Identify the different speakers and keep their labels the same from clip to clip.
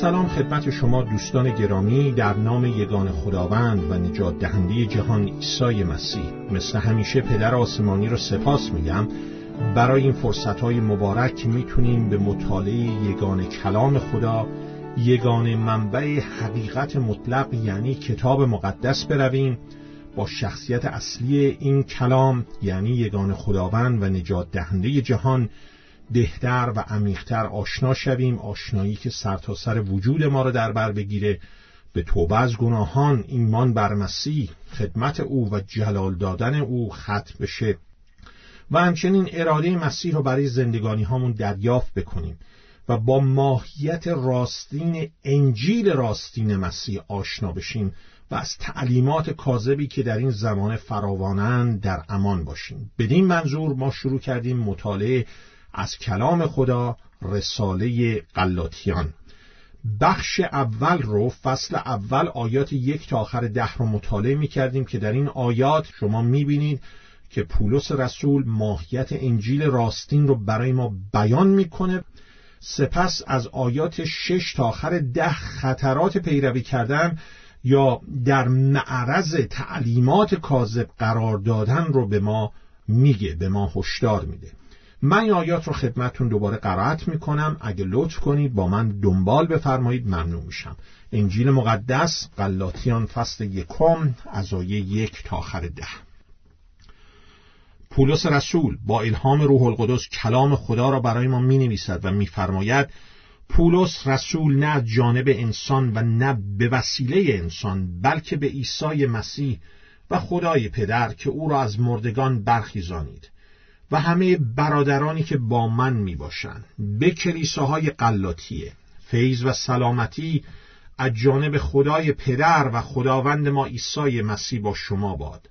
Speaker 1: سلام خدمت شما دوستان گرامی در نام یگان خداوند و نجات دهنده جهان عیسی مسیح. مثل همیشه پدر آسمانی رو سپاس میگم. برای این فرصت های مبارک می‌تونیم به مطالعه یگان کلام خدا یگان منبع حقیقت مطلق یعنی کتاب مقدس برویم. با شخصیت اصلی این کلام یعنی یگان خداوند و نجات دهنده جهان بهتر و عمیقتر آشنا شویم. آشنایی که سرتاسر سر وجود ما را در بر بگیره. به توبه از گناهان ایمان بر مسیح خدمت او و جلال دادن او ختم بشه. و همچنین اراده مسیح رو برای زندگانی هامون دریافت بکنیم و با ماهیت راستین انجیل راستین مسیح آشنا بشیم و از تعلیمات کاذبی که در این زمان فراوانند در امان باشیم. بدین منظور ما شروع کردیم مطالعه از کلام خدا رساله قلاتیان. بخش اول رو فصل اول آیات یک تا آخر ده رو مطالعه می کردیم که در این آیات شما می بینید که پولس رسول ماهیت انجیل راستین رو برای ما بیان می‌کنه. سپس از آیات شش تا آخر ده خطرات پیروی کردن یا در معرض تعلیمات کاذب قرار دادن رو به ما میگه به ما هشدار میده. من این آیات رو خدمتون دوباره قرائت می‌کنم. اگه لطف کنید با من دنبال بفرمایید ممنون میشم. انجیل مقدس قلاتیان فصل یکم از آیه یک تا آخر ده. پولس رسول با الهام روح القدس کلام خدا را برای ما می نویسد و میفرماید پولس رسول نه جانب انسان و نه به وسیله انسان بلکه به عیسی مسیح و خدای پدر که او را از مردگان برخیزانید. و همه برادرانی که با من می باشند به کلیساهای قلاتیه. فیض و سلامتی از جانب خدای پدر و خداوند ما عیسی مسیح با شما باد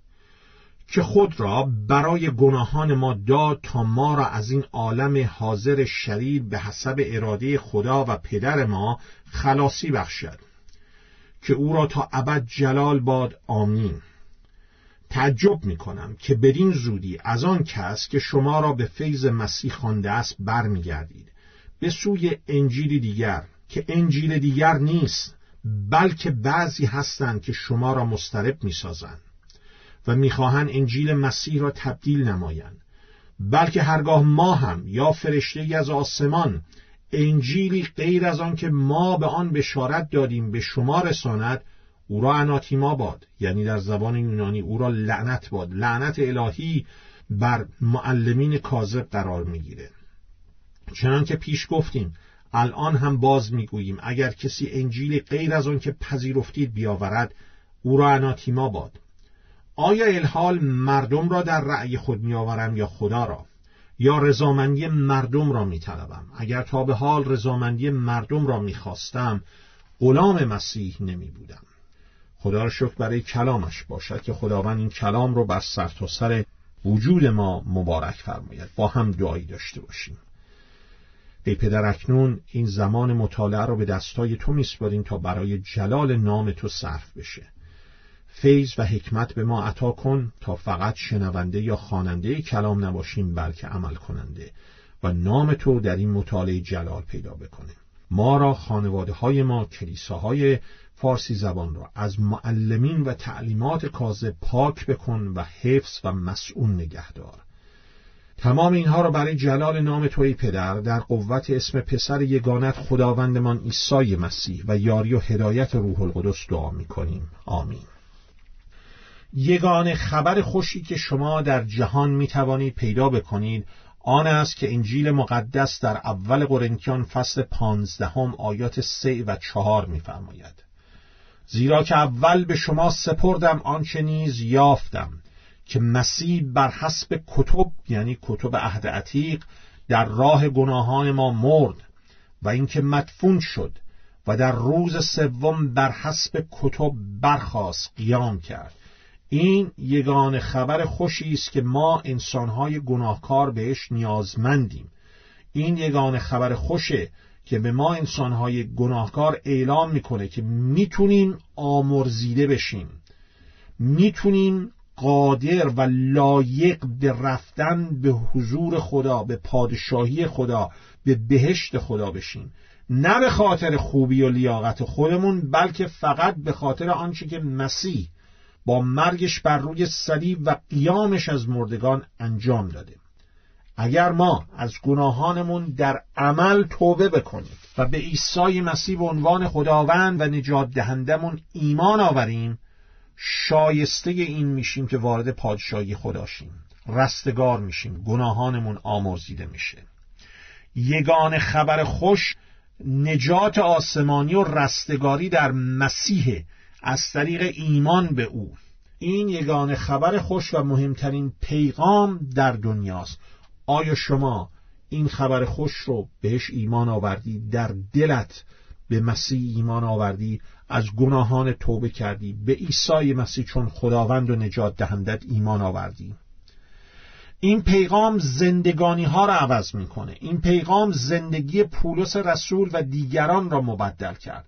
Speaker 1: که خود را برای گناهان ما داد تا ما را از این عالم حاضر شریر به حسب اراده خدا و پدر ما خلاصی بخشد که او را تا ابد جلال باد. آمین. تعجب می کنم که بدین زودی از آن کس که شما را به فیض مسیح خوانده است برمیگردید. به سوی انجیل دیگر که انجیل دیگر نیست بلکه بعضی هستند که شما را مسترب می‌سازند و می‌خواهند انجیل مسیح را تبدیل نمایند. بلکه هرگاه ما هم یا فرشته از آسمان انجیلی غیر از آن که ما به آن بشارت دادیم به شما رساند او را اناتیما باد یعنی در زبان یونانی او را لعنت باد. لعنت الهی بر معلمین کاذب قرار می‌گیره. چنان که پیش گفتیم الان هم باز می‌گوییم اگر کسی انجیلی غیر از آن که پذیرفتید بیاورد او را اناتیما باد. آیا الحال مردم را در رأی خود میآورم یا خدا را؟ یا رضامندی مردم را میطلبم؟ اگر تا به حال رضامندی مردم را می‌خواستم غلام مسیح نمی بودم خدا را شکر برای کلامش باشد که خداوند این کلام رو بر سر تا سر وجود ما مبارک فرماید. با هم دعایی داشته باشیم. ای پدر اکنون این زمان مطالعه رو به دستای تو میسپاریم تا برای جلال نام تو صرف بشه. فیض و حکمت به ما عطا کن تا فقط شنونده یا خواننده کلام نباشیم بلکه عمل کننده و نام تو در این مطالعه جلال پیدا بکنه ما را خانواده های ما کلیساهای فارسی زبان را از معلمین و تعلیمات کاذب پاک بکن و حفظ و مسئول نگهدار. تمام اینها را برای جلال نام توی پدر در قوت اسم پسر یگانت خداوندمان عیسی مسیح و یاری و هدایت روح القدس دعا می‌کنیم. آمین. یگان خبر خوشی که شما در جهان می توانید پیدا بکنید آن است که انجیل مقدس در اول قرنتیان فصل پانزدهم آیات سه و چهار می‌فرماید. زیرا که اول به شما سپردم آنچه نیز یافتم که مسیح بر حسب کتب یعنی کتب عهد عتیق در راه گناهان ما مرد و اینکه مدفون شد و در روز سوم بر حسب کتب برخاست قیام کرد. این یگان خبر خوشی است که ما انسانهای گناهکار بهش نیازمندیم. این یگان خبر خوشه که به ما انسانهای گناهکار اعلام می‌کنه که می‌تونیم آمرزیده بشیم. می‌تونیم قادر و لایق به رفتن به حضور خدا به پادشاهی خدا به بهشت خدا بشیم. نه به خاطر خوبی و لیاقت خودمون بلکه فقط به خاطر آنچه که مسیح با مرگش بر روی صلیب و قیامش از مردگان انجام داده. اگر ما از گناهانمون در عمل توبه بکنیم و به عیسی مسیح به عنوان خداوند و نجات دهندمون ایمان آوریم شایسته این میشیم که وارد پادشاهی خداشیم رستگار میشیم. گناهانمون آمرزیده میشه. یگان خبر خوش نجات آسمانی و رستگاری در مسیح از طریق ایمان به او. این یگان خبر خوش و مهمترین پیغام در دنیاست. آیا شما این خبر خوش رو بهش ایمان آوردی؟ در دلت به مسیح ایمان آوردی؟ از گناهان توبه کردی؟ به عیسی مسیح چون خداوند و نجات دهندت ایمان آوردی؟ این پیغام زندگانی ها را عوض می‌کنه. این پیغام زندگی پولس رسول و دیگران را مبدل کرد.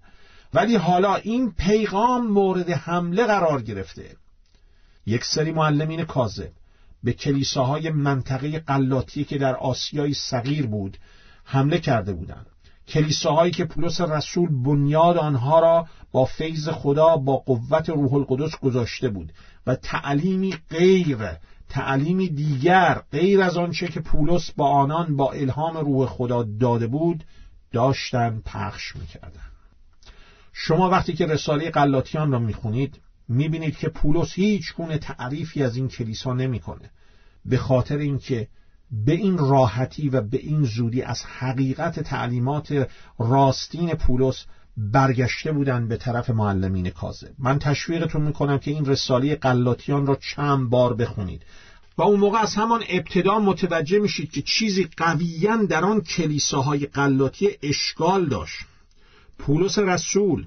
Speaker 1: ولی حالا این پیغام مورد حمله قرار گرفته. یک سری معلمین کاذب به کلیساهای منطقه قلاتی که در آسیای صغیر بود حمله کرده بودند. کلیساهایی که پولس رسول بنیاد آنها را با فیض خدا با قوت روح القدس گذاشته بود و تعلیمی غیر تعلیمی دیگر غیر از آنچه که پولس با آنان با الهام روح خدا داده بود داشتن پخش می‌کردن شما وقتی که رساله قلاتیان را می‌خونید می‌بینید که پولس هیچ گونه تعریفی از این کلیسا نمی‌کنه. به خاطر اینکه به این راحتی و به این زودی از حقیقت تعلیمات راستین پولس برگشته بودند به طرف معلمین کاذب. من تشویقتون می‌کنم که این رساله قلاتیان را چند بار بخونید. و اون موقع از همان ابتدا متوجه میشید که چیزی قویا در آن کلیساهای قلاتی اشکال داشت. پولس رسول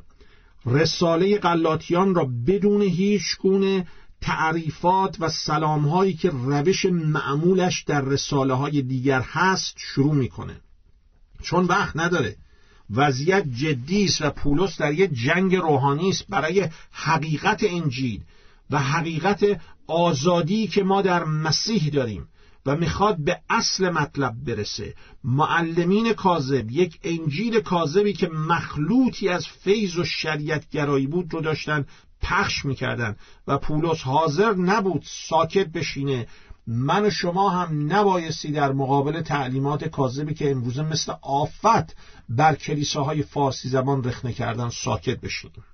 Speaker 1: رساله قلاتیان را بدون هیچ گونه تعریفات و سلام هایی که روش معمولش در رساله های دیگر هست شروع می‌کنه. چون وقت نداره. وضعیت جدی است و پولس در یک جنگ روحانی است برای حقیقت انجیل و حقیقت آزادی که ما در مسیح داریم. و می‌خواد به اصل مطلب برسه. معلمین کاذب یک انجیل کاذبی که مخلوطی از فیض و شریعت گرایی بود رو داشتن پخش می‌کردن و پولس حاضر نبود ساکت بشینه. من و شما هم نبایستی در مقابل تعلیمات کاذبی که امروزه مثل آفت بر کلیساهای فارسی زبان رخنه کردن ساکت بشینیم.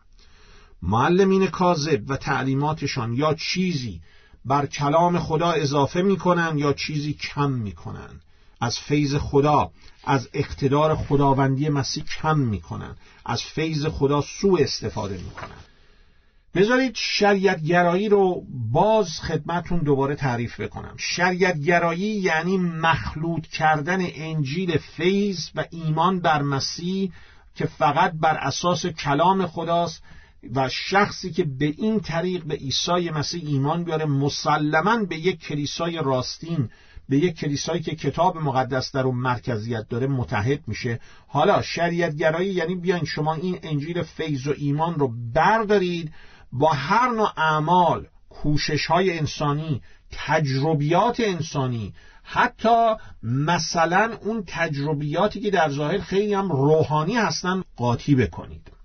Speaker 1: معلمین کاذب و تعلیماتشان یا چیزی بر کلام خدا اضافه می‌کنن یا چیزی کم می‌کنن از فیض خدا از اقتدار خداوندی مسیح کم می‌کنن از فیض خدا سوء استفاده می‌کنن بذارید شریعت گرایی رو باز خدمتون دوباره تعریف بکنم. شریعت گرایی یعنی مخلوط کردن انجیل فیض و ایمان بر مسیح که فقط بر اساس کلام خداست و شخصی که به این طریق به عیسی مسیح ایمان بیاره مسلما به یک کلیسای راستین به یک کلیسایی که کتاب مقدس در اون مرکزیت داره متحد میشه. حالا شریعت گرایی یعنی بیاین شما این انجیل فیض و ایمان رو بردارید با هر نوع اعمال کوشش های انسانی تجربیات انسانی. حتی مثلا اون تجربیاتی که در ظاهر خیلی هم روحانی هستن قاطی بکنید.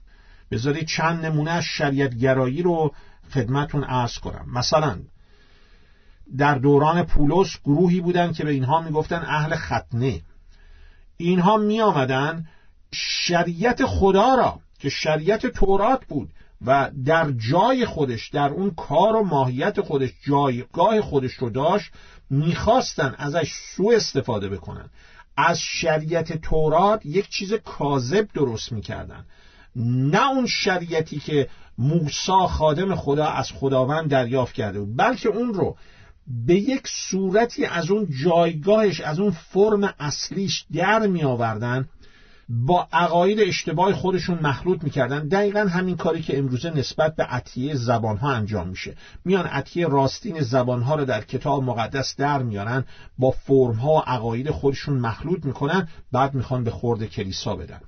Speaker 1: بذارید چند نمونه از شریعت گرایی رو خدمتون عرض کنم. مثلا در دوران پولس گروهی بودن که به اینها می‌گفتن اهل ختنه. اینها می آمدن شریعت خدا را که شریعت تورات بود و در جای خودش در اون کار و ماهیت خودش جایگاه خودش رو داشت می‌خواستن ازش سوء استفاده بکنن. از شریعت تورات یک چیز کاذب درست می‌کردن. نه اون شریعتی که موسا خادم خدا از خداوند دریافت کرده بود بلکه اون رو به یک صورتی از اون جایگاهش از اون فرم اصلیش در می آوردن با عقاید اشتباه خودشون مخلوط می‌کردن. دقیقا همین کاری که امروزه نسبت به عطیه زبانها انجام میشه. میان عطیه راستین زبانها رو در کتاب مقدس در میارن با فرمها و عقاید خودشون مخلوط می‌کنن بعد می‌خوان به خورد کلیسا بدن.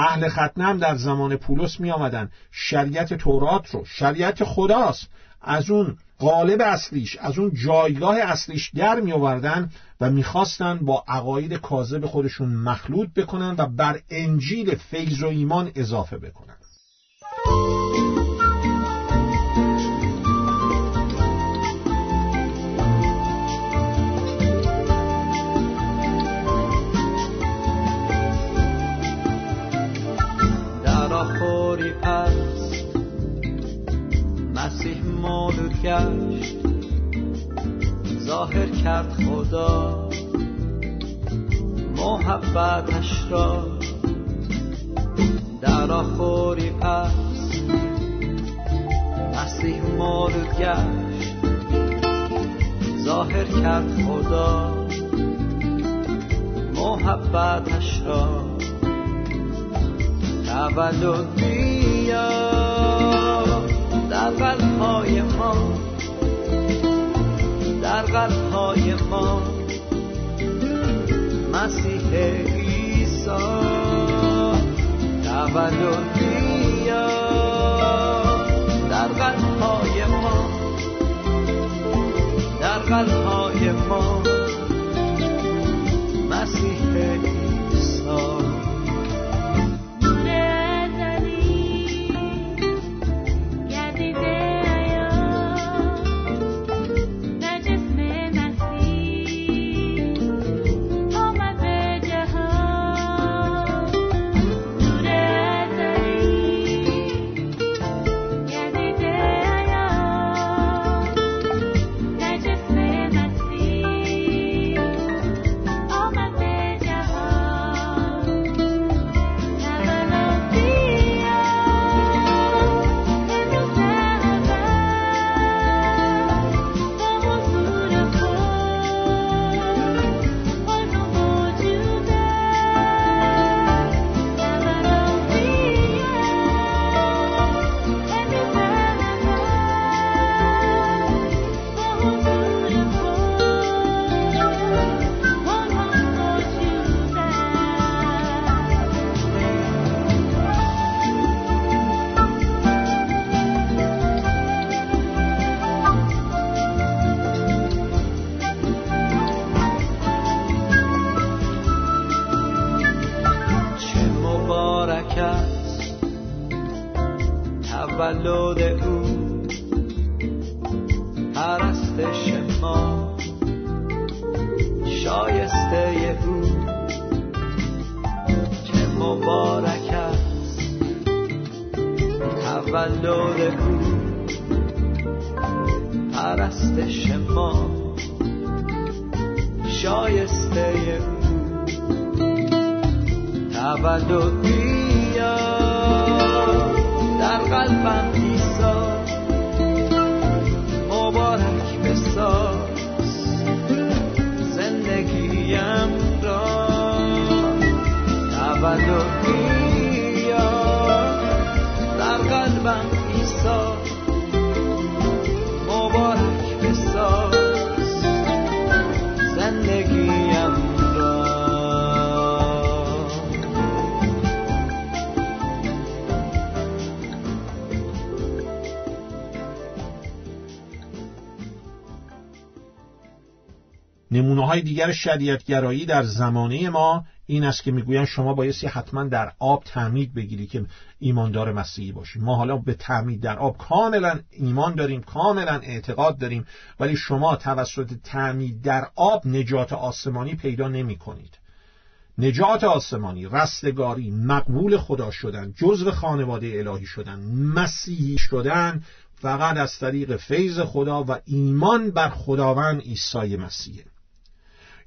Speaker 1: اهل ختنم در زمان پولس می آمدن شریعت تورات رو شریعت خداست. از اون قالب اصلیش از اون جایگاه اصلیش در می آوردن و می‌خواستن با عقاید کاذب خودشون مخلوط بکنن و بر انجیل فیض و ایمان اضافه بکنن.
Speaker 2: گشت. ظاهر کرد خدا. محبتش را در آخوری پس. مسیح مولود گشت. ظاهر کرد خدا. محبتش را تولد در قلبهای ما در قلب های ما. مسیح عیسی تولد بیا در قلب های ما در قلب تولد او پرستش ما. شایسته او. چه مبارک است. تولد او. پرستش ما. شایسته او. تولد
Speaker 1: نمونه های دیگر شریعتگرایی در زمانه ما این است که می‌گویند شما بایستی حتما در آب تعمید بگیری که ایماندار مسیحی باشی. ما حالا به تعمید در آب کاملا ایمان داریم کاملا اعتقاد داریم ولی شما توسط تعمید در آب نجات آسمانی پیدا نمی کنید نجات آسمانی رستگاری مقبول خدا شدن جزو خانواده الهی شدن مسیحی شدن فقط از طریق فیض خدا و ایمان بر خداوند عیسی مسیحه.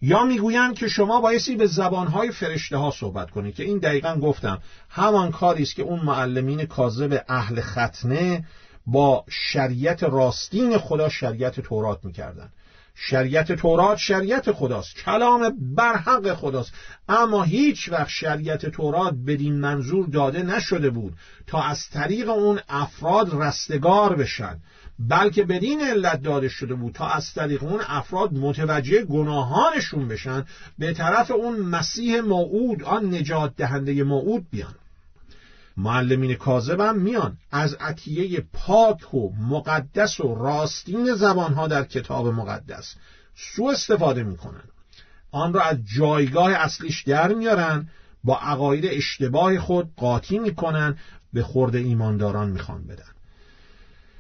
Speaker 1: یا می‌گویند که شما بایستی به زبانهای فرشته ها صحبت کنید که این دقیقا گفتم همان کاری است که اون معلمین کاذب اهل ختنه با شریعت راستین خدا شریعت تورات می‌کردن. شریعت تورات شریعت خداست کلام برحق خداست. اما هیچ وقت شریعت تورات بدین منظور داده نشده بود تا از طریق اون افراد رستگار بشن. بلکه بدین علت داده شده بود تا از طریق اون افراد متوجه گناهانشون بشن به طرف اون مسیح موعود آن نجات دهنده موعود بیان. معلمین کاذب هم میان. از عطیه پاک و مقدس و راستین زبانها در کتاب مقدس سو استفاده می‌کنن. آن را از جایگاه اصلیش در میارن با عقاید اشتباه خود قاطی می‌کنن به خورد ایمانداران می‌خوان بدن.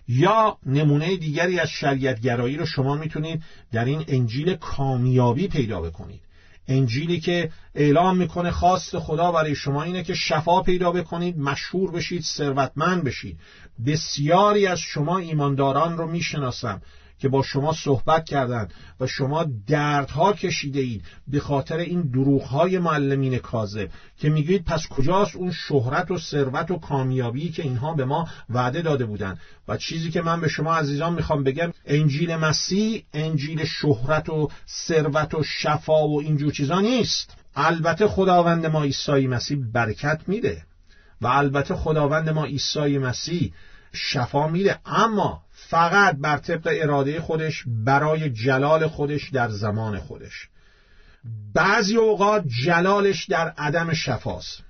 Speaker 1: یا نمونه دیگری از شریعتگرایی رو شما می‌تونید در این انجیل کامیابی پیدا بکنید. انجیلی که اعلام می‌کنه خواست خدا برای شما اینه که شفا پیدا بکنید مشهور بشید ثروتمند بشید. بسیاری از شما ایمانداران رو می‌شناسم. که با شما صحبت کردند و شما دردها کشیده اید به خاطر این دروغهای معلمین کاذب که میگید پس کجاست اون شهرت و ثروت و کامیابی که اینها به ما وعده داده بودند؟ و چیزی که من به شما عزیزان می‌خوام بگم انجیل مسیح انجیل شهرت و ثروت و شفا و اینجور چیزا نیست. البته خداوند ما عیسی مسیح برکت میده. و البته خداوند ما عیسی مسیح شفا میده. اما فقط بر طبق اراده خودش برای جلال خودش در زمان خودش. بعضی اوقات جلالش در عدم شفاست.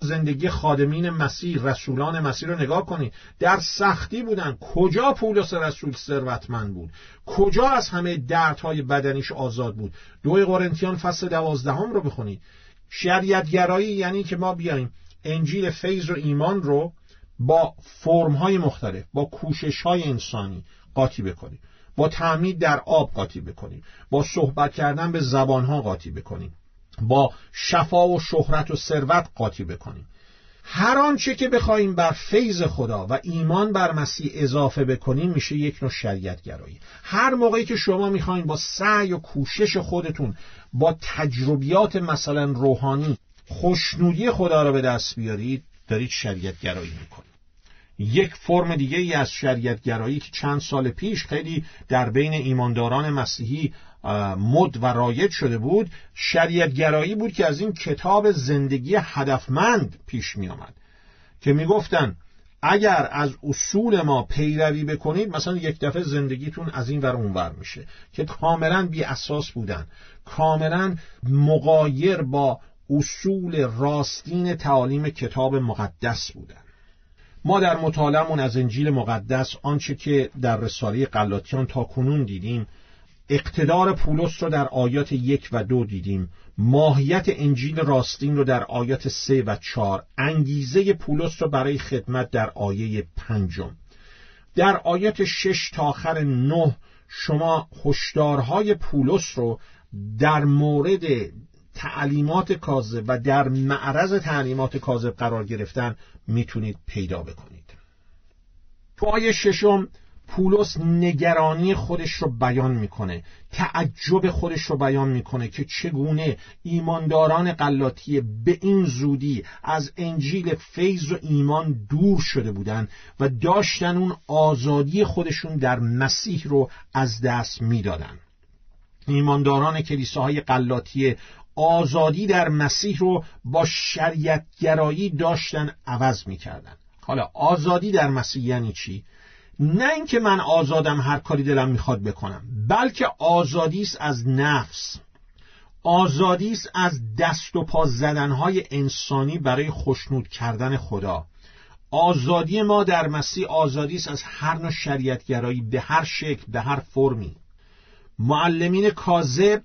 Speaker 1: زندگی خادمین مسیح رسولان مسیح رو نگاه کنید در سختی بودن. کجا پولس رسول ثروتمند بود؟ کجا از همه دردهای بدنیش آزاد بود؟ دوی قرنتیان فصل دوازدهم رو بخونید شریعتگرایی یعنی که ما بیایم انجیل فیض و ایمان رو با فرمهای مختلف با کوشش های انسانی قاطی بکنیم. با تعمید در آب قاطی بکنیم. با صحبت کردن به زبانها قاطی بکنیم. با شفا و شهرت و ثروت قاطی بکنیم. هر آنچه که بخوایم بر فیض خدا و ایمان بر مسیح اضافه بکنیم میشه یک نوع شریعت گرایی هر موقعی که شما می‌خواین با سعی و کوشش خودتون با تجربیات مثلا روحانی خوشنودی خدا را به دست بیارید دارید شریعت گرایی می‌کنید. یک فرم دیگه ای از شریعت گرایی که چند سال پیش خیلی در بین ایمانداران مسیحی مد و رایج شده بود شریعت گرایی بود که از این کتاب زندگی هدفمند پیش می آمد که می گفتن اگر از اصول ما پیروی بکنید مثلا یک دفعه زندگیتون از این ور اونور میشه که کاملا بی اساس بودن کاملا مقایر با اصول راستین تعالیم کتاب مقدس بودن. ما در مطالعمون از انجیل مقدس آنچه که در رساله قلاتیان تا کنون دیدیم اقتدار پولس رو در آیات یک و دو دیدیم ماهیت انجیل راستین رو در آیات سه و چار انگیزه پولس رو برای خدمت در آیه پنجم. در آیات شش تا آخر نه شما هشدارهای پولس رو در مورد تعلیمات کاذب و در معرض تعلیمات کاذب قرار گرفتن می‌تونید پیدا بکنید. تو آیه ششم پولس نگرانی خودش رو بیان می‌کنه تعجب خودش رو بیان می‌کنه که چگونه ایمانداران قلاتی به این زودی از انجیل فیض و ایمان دور شده بودند و داشتن اون آزادی خودشون در مسیح رو از دست می‌دادن. ایمانداران کلیساهای قلاتی آزادی در مسیح رو با شریعتگرایی داشتن عوض می‌کردن. حالا آزادی در مسیح یعنی چی؟ نه اینکه من آزادم هر کاری دلم می‌خواد بکنم بلکه آزادی است از نفس. آزادی است از دست و پا زدنهای انسانی برای خشنود کردن خدا. آزادی ما در مسیح آزادی است از هر نوع شریعتگرایی به هر شکل به هر فرمی. معلمین کاذب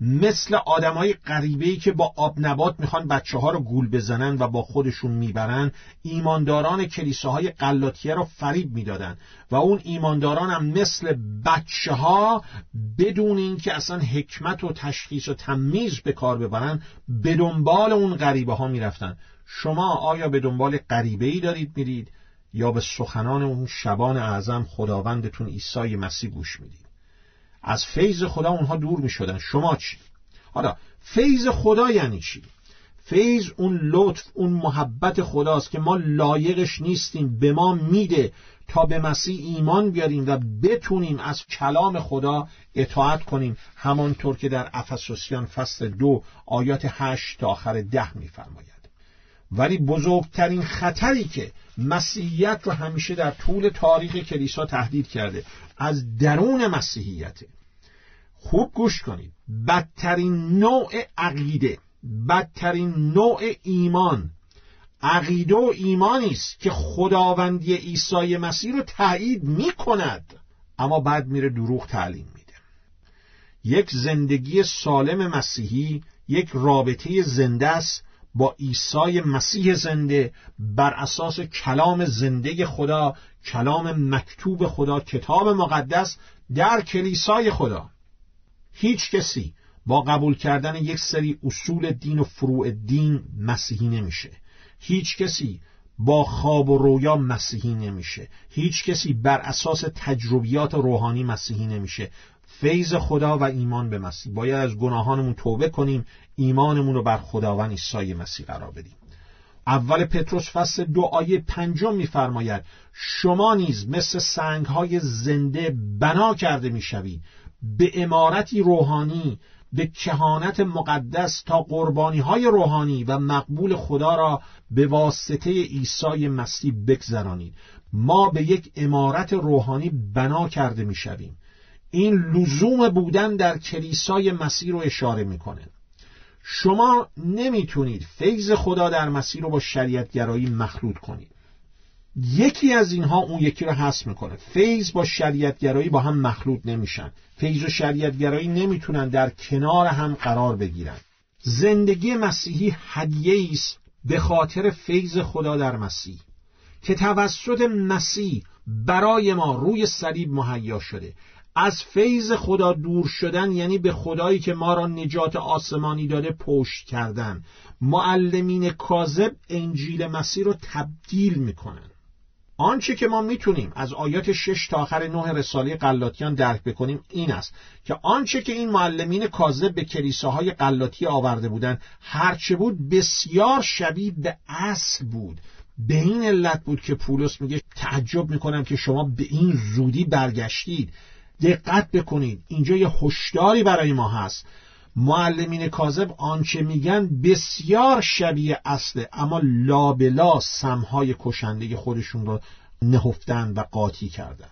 Speaker 1: مثل آدمای غریبه‌ای که با آب نبات می‌خوان بچه ها رو گول بزنن و با خودشون می‌برن ایمانداران کلیساهای قلاتیه رو فریب می‌دادن. و اون ایمانداران هم مثل بچه ها بدون اینکه اصلا حکمت و تشخیص و تمیز به کار ببرن به دنبال اون غریبه ها می‌رفتن. شما آیا به دنبال غریبه ای دارید میرید یا به سخنان اون شبان اعظم خداوندتون عیسی مسیح گوش می‌دید؟ از فیض خدا اونها دور می شدن شما چی؟ حالا فیض خدا یعنی چی؟ فیض اون لطف اون محبت خداست که ما لایقش نیستیم. به ما میده تا به مسیح ایمان بیاریم و بتونیم از کلام خدا اطاعت کنیم. همانطور که در افسوسیان فصل دو آیات هشت تا آخر ده میفرماید. ولی بزرگترین خطری که مسیحیت رو همیشه در طول تاریخ کلیسا تهدید کرده از درون مسیحیته. خوب گوش کنید. بدترین نوع عقیده بدترین نوع ایمان. عقیده و ایمانی است که خداوندی عیسی مسیح رو تایید می کند اما بعد میره دروغ تعلیم میده. یک زندگی سالم مسیحی یک رابطه زنده است با عیسی مسیح زنده بر اساس کلام زنده خدا کلام مکتوب خدا کتاب مقدس در کلیسای خدا. هیچ کسی با قبول کردن یک سری اصول دین و فروع دین مسیحی نمیشه. هیچ کسی با خواب و رویا مسیحی نمیشه. هیچ کسی بر اساس تجربیات روحانی مسیحی نمیشه. فیض خدا و ایمان به مسیح. باید از گناهانمون توبه کنیم ایمانمون رو بر خداوند عیسی مسیح قرار بدیم. اول پتروس فصل دو آیه پنجم میفرماید شما نیز مثل سنگهای زنده بنا کرده می‌شوید به امارتی روحانی به کهانت مقدس تا قربانی های روحانی و مقبول خدا را به واسطه عیسی مسیح بگذرانید. ما به یک امارت روحانی بنا کرده می‌شویم. این لزوم بودن در کلیسای مسیح رو اشاره می‌کنه. شما نمی‌تونید فیض خدا در مسیح رو با شریعتگرایی مخلوط کنید. یکی از اینها اون یکی رو حس می‌کنه. فیض با شریعتگرایی با هم مخلوط نمیشن. فیض و شریعتگرایی نمی‌تونن در کنار هم قرار بگیرن. زندگی مسیحی هدیه است به خاطر فیض خدا در مسیح که توسط مسیح برای ما روی صلیب مهیا شده. از فیض خدا دور شدن یعنی به خدایی که ما را نجات آسمانی داده پشت کردن. معلمین کاذب انجیل مسیح رو تبدیل می‌کنن. آنچه که ما می‌تونیم از آیات شش تا آخر نه رساله قلاتیان درک بکنیم این است که آنچه که این معلمین کاذب به کلیساهای قلاتی آورده بودند هرچه بود بسیار شبیه به اصل بود. به این علت بود که پولس میگه تعجب می‌کنم که شما به این زودی برگشتید. دقت بکنید اینجا یه هشداری برای ما هست. معلمین کاذب آنچه میگن بسیار شبیه اصله اما لابلا سمهای کشنده خودشون رو نهفتن و قاطی کردن.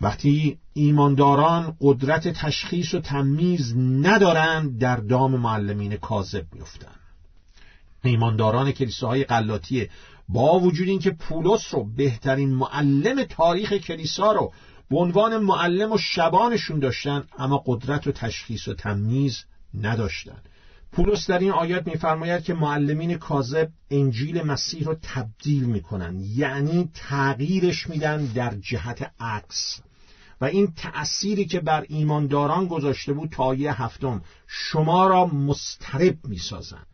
Speaker 1: وقتی ایمانداران قدرت تشخیص و تمیز ندارند در دام معلمین کاذب میفتن. ایمانداران کلیساهای قلاتیه با وجود اینکه پولس رو بهترین معلم تاریخ کلیسا رو به عنوان معلم و شبانشون داشتن اما قدرت و تشخیص و تمیز نداشتن. پولس در این آیات میفرماید که معلمین کاذب انجیل مسیح رو تبدیل می‌کنن یعنی تغییرش میدن در جهت عکس. و این تأثیری که بر ایمانداران گذاشته بود تا یه هفتم شما را مسترب می‌سازن.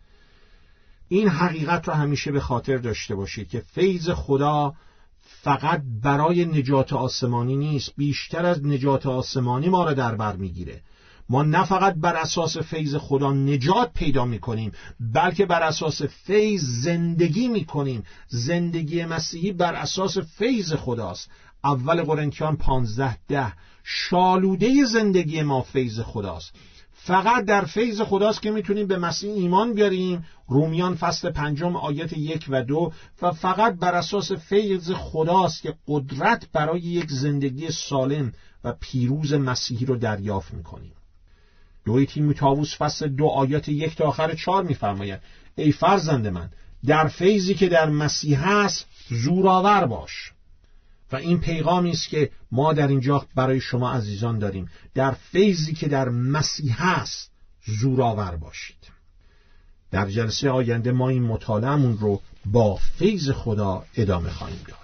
Speaker 1: این حقیقت رو همیشه به خاطر داشته باشید که فیض خدا فقط برای نجات آسمانی نیست بیشتر از نجات آسمانی ما را در بر می‌گیره. ما نه فقط بر اساس فیض خدا نجات پیدا می‌کنیم بلکه بر اساس فیض زندگی می‌کنیم. زندگی مسیحی بر اساس فیض خداست. اول قرنتیان پانزده ده. شالوده زندگی ما فیض خداست. فقط در فیض خداست که می‌تونیم به مسیح ایمان بیاریم. رومیان فصل پنجم آیت یک و دو. و فقط بر اساس فیض خداست که قدرت برای یک زندگی سالم و پیروز مسیحی رو دریافت می‌کنیم. دوی تیموتائوس فصل دو آیات یک تا آخر چهار میفرماید ای فرزند من در فیضی که در مسیح هست زورآور باش. و این پیغامی است که ما در اینجا برای شما عزیزان داریم. در فیضی که در مسیح است زورآور باشید. در جلسه آینده ما این مطالعهمون رو با فیض خدا ادامه خواهیم داد.